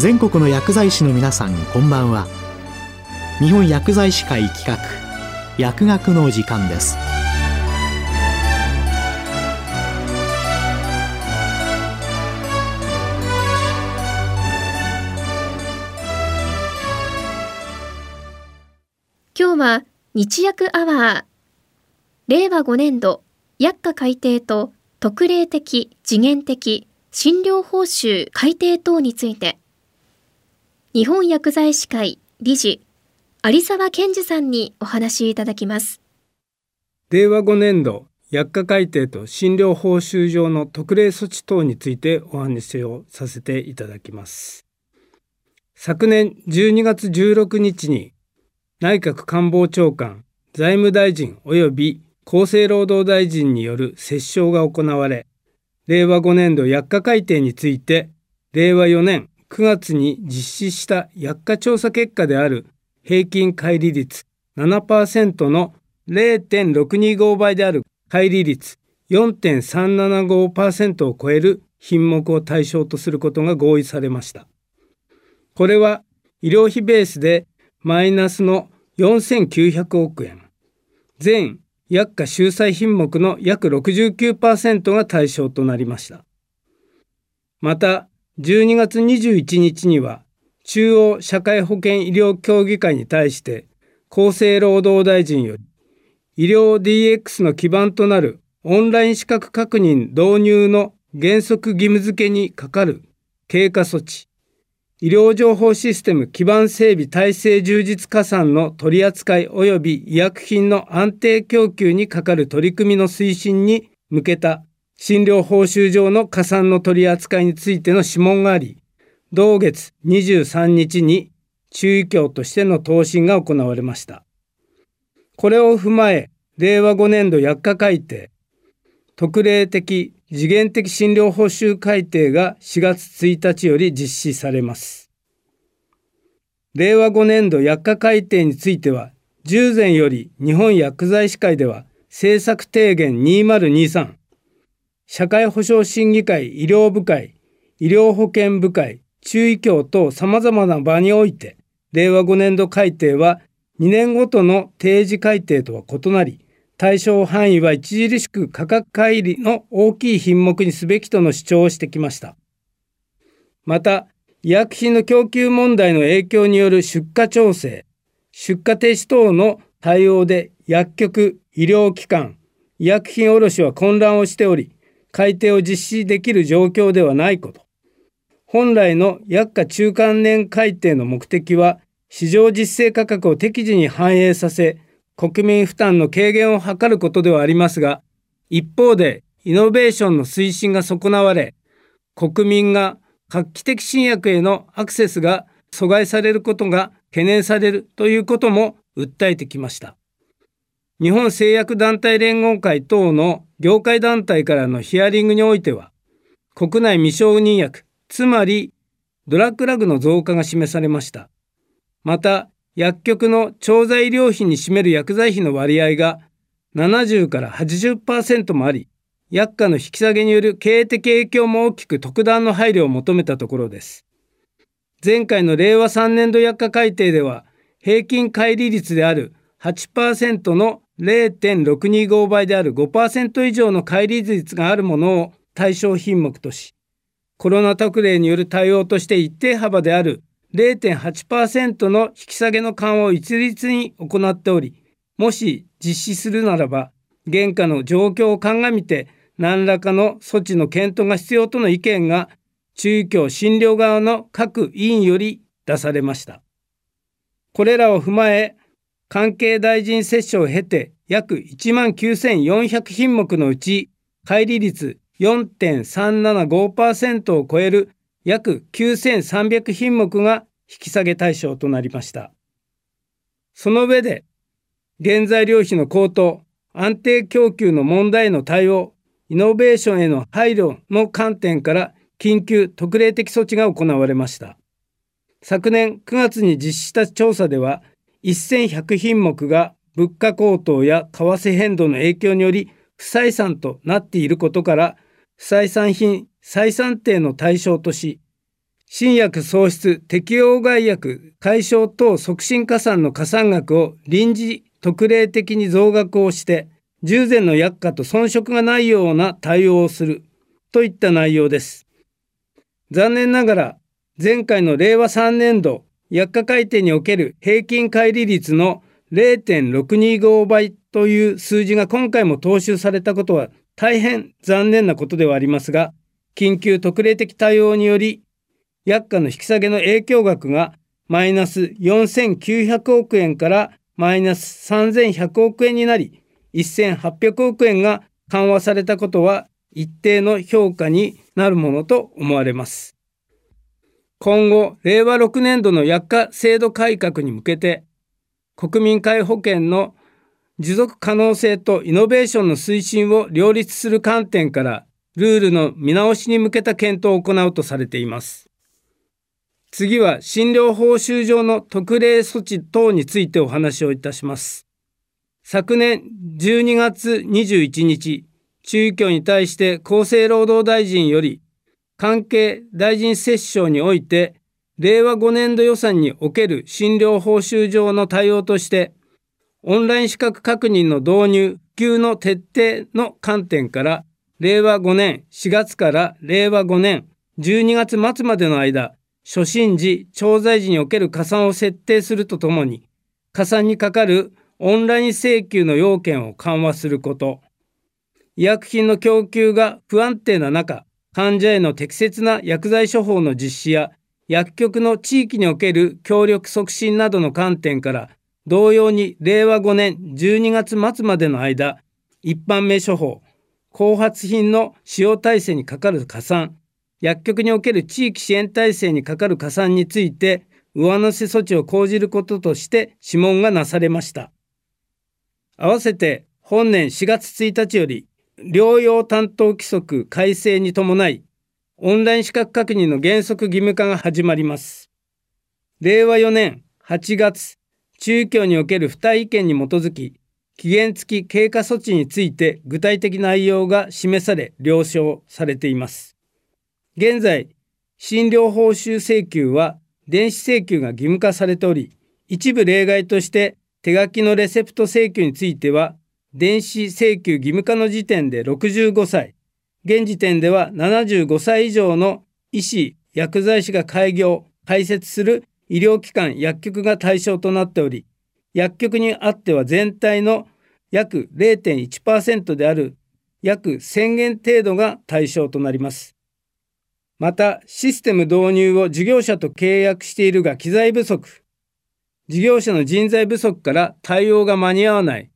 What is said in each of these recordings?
全国の薬剤師の皆さんこんばんは。日本薬剤師会企画薬学の時間です。今日は日薬アワー令和5年度薬価改定と特例的次元的診療報酬改定等について日本薬剤師会理事有沢健二さんにお話しいただきます。令和5年度薬価改定と診療報酬上の特例措置等についてお話をさせていただきます。昨年12月16日に内閣官房長官財務大臣及び厚生労働大臣による折衝が行われ令和5年度薬価改定について令和4年9月に実施した薬価調査結果である平均乖離率7%の0.625倍である乖離率4.375%を超える品目を対象とすることが合意されました。これは医療費ベースでマイナスの4900億円、全薬価収載品目の約69%が対象となりました。また、12月21日には中央社会保険医療協議会に対して厚生労働大臣より医療 DX の基盤となるオンライン資格確認導入の原則義務付けにかかる経過措置医療情報システム基盤整備体制充実加算の取り扱い及び医薬品の安定供給にかかる取り組みの推進に向けた診療報酬上の加算の取り扱いについての諮問があり、同月23日に注意協としての答申が行われました。これを踏まえ、令和5年度薬価改定、特例的次元的診療報酬改定が4月1日より実施されます。令和5年度薬価改定については、従前より日本薬剤師会では政策提言2023社会保障審議会、医療部会、医療保険部会、注意協等様々な場において、令和5年度改定は2年ごとの定時改定とは異なり、対象範囲は著しく価格乖離の大きい品目にすべきとの主張をしてきました。また、医薬品の供給問題の影響による出荷調整、出荷停止等の対応で薬局、医療機関、医薬品卸は混乱をしており、改定を実施できる状況ではないこと。本来の薬価中間年改定の目的は、市場実勢価格を適時に反映させ、国民負担の軽減を図ることではありますが、一方でイノベーションの推進が損なわれ、国民が画期的新薬へのアクセスが阻害されることが懸念されるということも訴えてきました。日本製薬団体連合会等の業界団体からのヒアリングにおいては、国内未承認薬、つまりドラッグラグの増加が示されました。また、薬局の調剤料費に占める薬剤費の割合が70から80%もあり、薬価の引き下げによる経営的影響も大きく特段の配慮を求めたところです。前回の令和3年度薬価改定では、平均乖離率である8%の0.625倍である5%以上の乖離率があるものを対象品目とし、コロナ特例による対応として一定幅である0.8%の引き下げの緩和を一律に行っており、もし実施するならば、現下の状況を鑑みて何らかの措置の検討が必要との意見が中医協診療側の各委員より出されました。これらを踏まえ、関係大臣折衝を経て約1万9400品目のうち乖離率4.375%を超える約9300品目が引き下げ対象となりました。その上で、原材料費の高騰、安定供給の問題への対応、イノベーションへの配慮の観点から緊急特例的措置が行われました。昨年9月に実施した調査では、1100品目が物価高騰や為替変動の影響により不採算となっていることから不採算品再算定の対象とし新薬創出適用外薬解消等促進加算の加算額を臨時特例的に増額をして従前の薬価と遜色がないような対応をするといった内容です。残念ながら前回の令和3年度薬価改定における平均乖離率の0.625倍という数字が今回も踏襲されたことは大変残念なことではありますが、緊急特例的対応により、薬価の引き下げの影響額がマイナス4900億円からマイナス3100億円になり、1800億円が緩和されたことは一定の評価になるものと思われます。今後、令和6年度の薬価制度改革に向けて、国民皆保険の持続可能性とイノベーションの推進を両立する観点から、ルールの見直しに向けた検討を行うとされています。次は診療報酬上の特例措置等についてお話をいたします。昨年12月21日、中医協に対して厚生労働大臣より関係大臣折衝において、令和5年度予算における診療報酬上の対応として、オンライン資格確認の導入、普及の徹底の観点から、令和5年4月から令和5年12月末までの間、初診時、調剤時における加算を設定するとともに、加算にかかるオンライン請求の要件を緩和すること、医薬品の供給が不安定な中、患者への適切な薬剤処方の実施や薬局の地域における協力促進などの観点から同様に令和5年12月末までの間一般名処方後発品の使用体制にかかる加算薬局における地域支援体制にかかる加算について上乗せ措置を講じることとして諮問がなされました。合わせて本年4月1日より療養担当規則改正に伴い、オンライン資格確認の原則義務化が始まります。令和4年8月、中教における付帯意見に基づき、期限付き経過措置について具体的内容が示され、了承されています。現在、診療報酬請求は電子請求が義務化されており、一部例外として手書きのレセプト請求については電子請求義務化の時点で65歳、現時点では75歳以上の医師、薬剤師が開業、開設する医療機関、薬局が対象となっており、薬局にあっては全体の約0.1%である約1000件程度が対象となります。また、システム導入を事業者と契約しているが機材不足、事業者の人材不足から対応が間に合わない。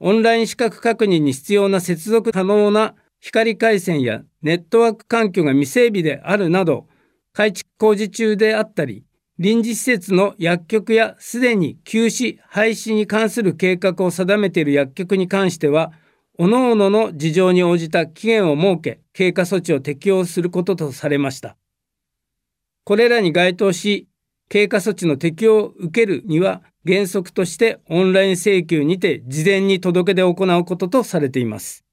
オンライン資格確認に必要な接続可能な光回線やネットワーク環境が未整備であるなど、改築工事中であったり、臨時施設の薬局やすでに休止、廃止に関する計画を定めている薬局に関しては、各々の事情に応じた期限を設け、経過措置を適用することとされました。これらに該当し、経過措置の適用を受けるには、原則としてオンライン請求にて事前に届け出を行うこととされています。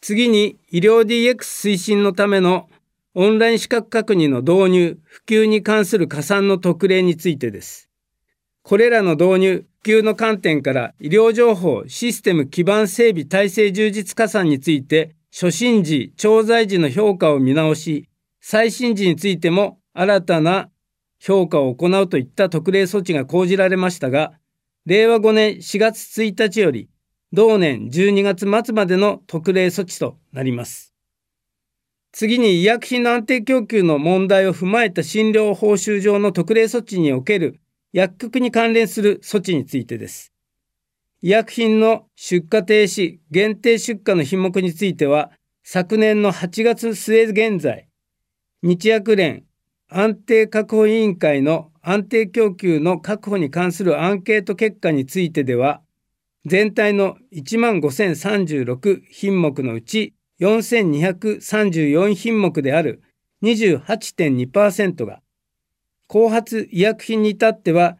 次に医療 DX 推進のためのオンライン資格確認の導入、普及に関する加算の特例についてです。これらの導入、普及の観点から医療情報システム基盤整備体制充実加算について初診時、調剤時の評価を見直し、最新時についても新たな評価を行うといった特例措置が講じられましたが、令和5年4月1日より同年12月末までの特例措置となります。次に医薬品の安定供給の問題を踏まえた診療報酬上の特例措置における薬局に関連する措置についてです。医薬品の出荷停止、限定出荷の品目については、昨年の8月末現在、日薬連安定確保委員会の安定供給の確保に関するアンケート結果についてでは、全体の1万5036品目のうち4234品目である28.2%が、後発医薬品に至っては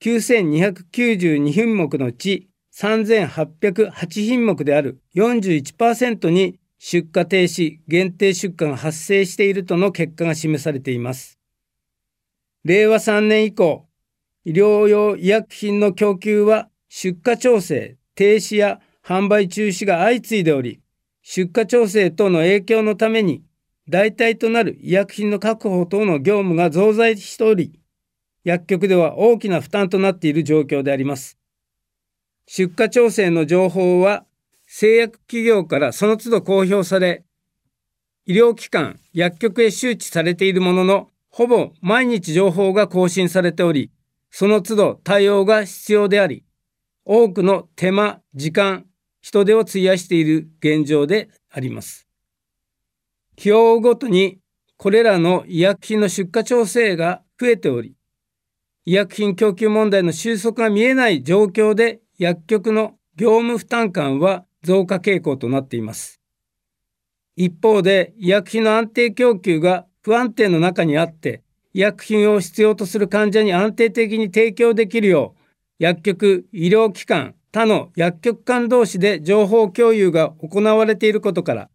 9292品目のうち3808品目である41%に出荷停止、限定出荷が発生しているとの結果が示されています。令和3年以降、医療用医薬品の供給は出荷調整、停止や販売中止が相次いでおり、出荷調整等の影響のために、代替となる医薬品の確保等の業務が増大しており、薬局では大きな負担となっている状況であります。出荷調整の情報は製薬企業からその都度公表され、医療機関、薬局へ周知されているものの、ほぼ毎日情報が更新されており、その都度対応が必要であり、多くの手間、時間、人手を費やしている現状であります。日を追うごとにこれらの医薬品の出荷調整が増えており、医薬品供給問題の収束が見えない状況で薬局の業務負担感は増加傾向となっています。一方で医薬品の安定供給が不安定の中にあって医薬品を必要とする患者に安定的に提供できるよう薬局、医療機関、他の薬局間同士で情報共有が行われていることから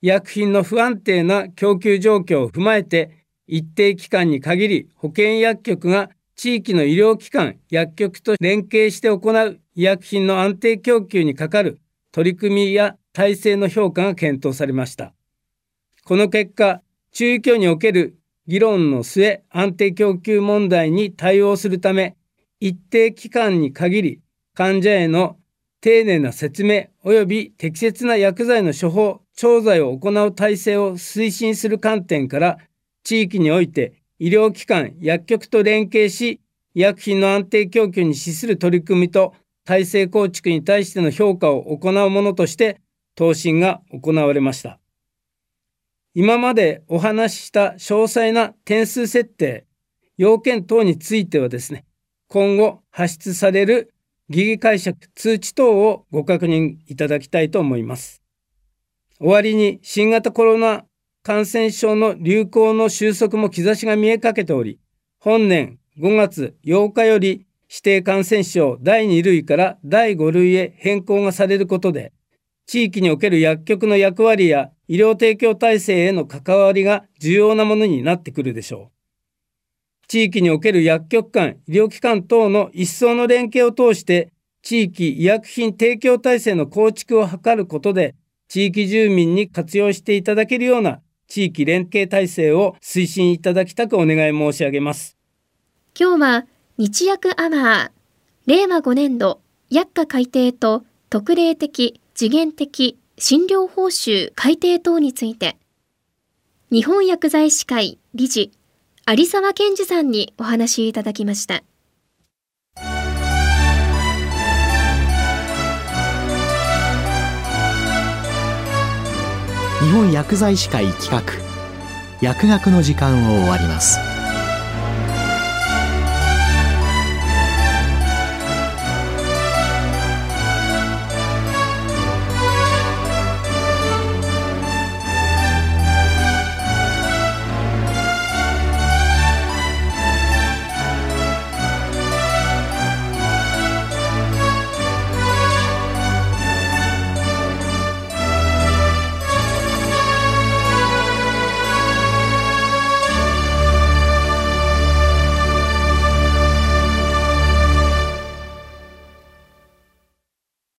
医薬品の不安定な供給状況を踏まえて一定期間に限り保健薬局が地域の医療機関、薬局と連携して行う医薬品の安定供給にかかる取り組みや体制の評価が検討されました。この結果、中医協における議論の末、安定供給問題に対応するため、一定期間に限り患者への丁寧な説明及び適切な薬剤の処方、調剤を行う体制を推進する観点から、地域において医療機関、薬局と連携し、医薬品の安定供給に資する取り組みと体制構築に対しての評価を行うものとして答申が行われました。今までお話しした詳細な点数設定、要件等についてはですね、今後発出される疑義解釈通知等をご確認いただきたいと思います。終わりに新型コロナ感染症の流行の収束も兆しが見えかけており、本年5月8日より指定感染症第2類から第5類へ変更がされることで、地域における薬局の役割や医療提供体制への関わりが重要なものになってくるでしょう。地域における薬局間、医療機関等の一層の連携を通して、地域医薬品提供体制の構築を図ることで、地域住民に活用していただけるような地域連携体制を推進いただきたくお願い申し上げます。今日は日薬アワー令和5年度薬価改定と特例的次元的診療報酬改定等について日本薬剤師会理事有沢健二さんにお話いただきました。日本薬剤師会企画薬学の時間を終わります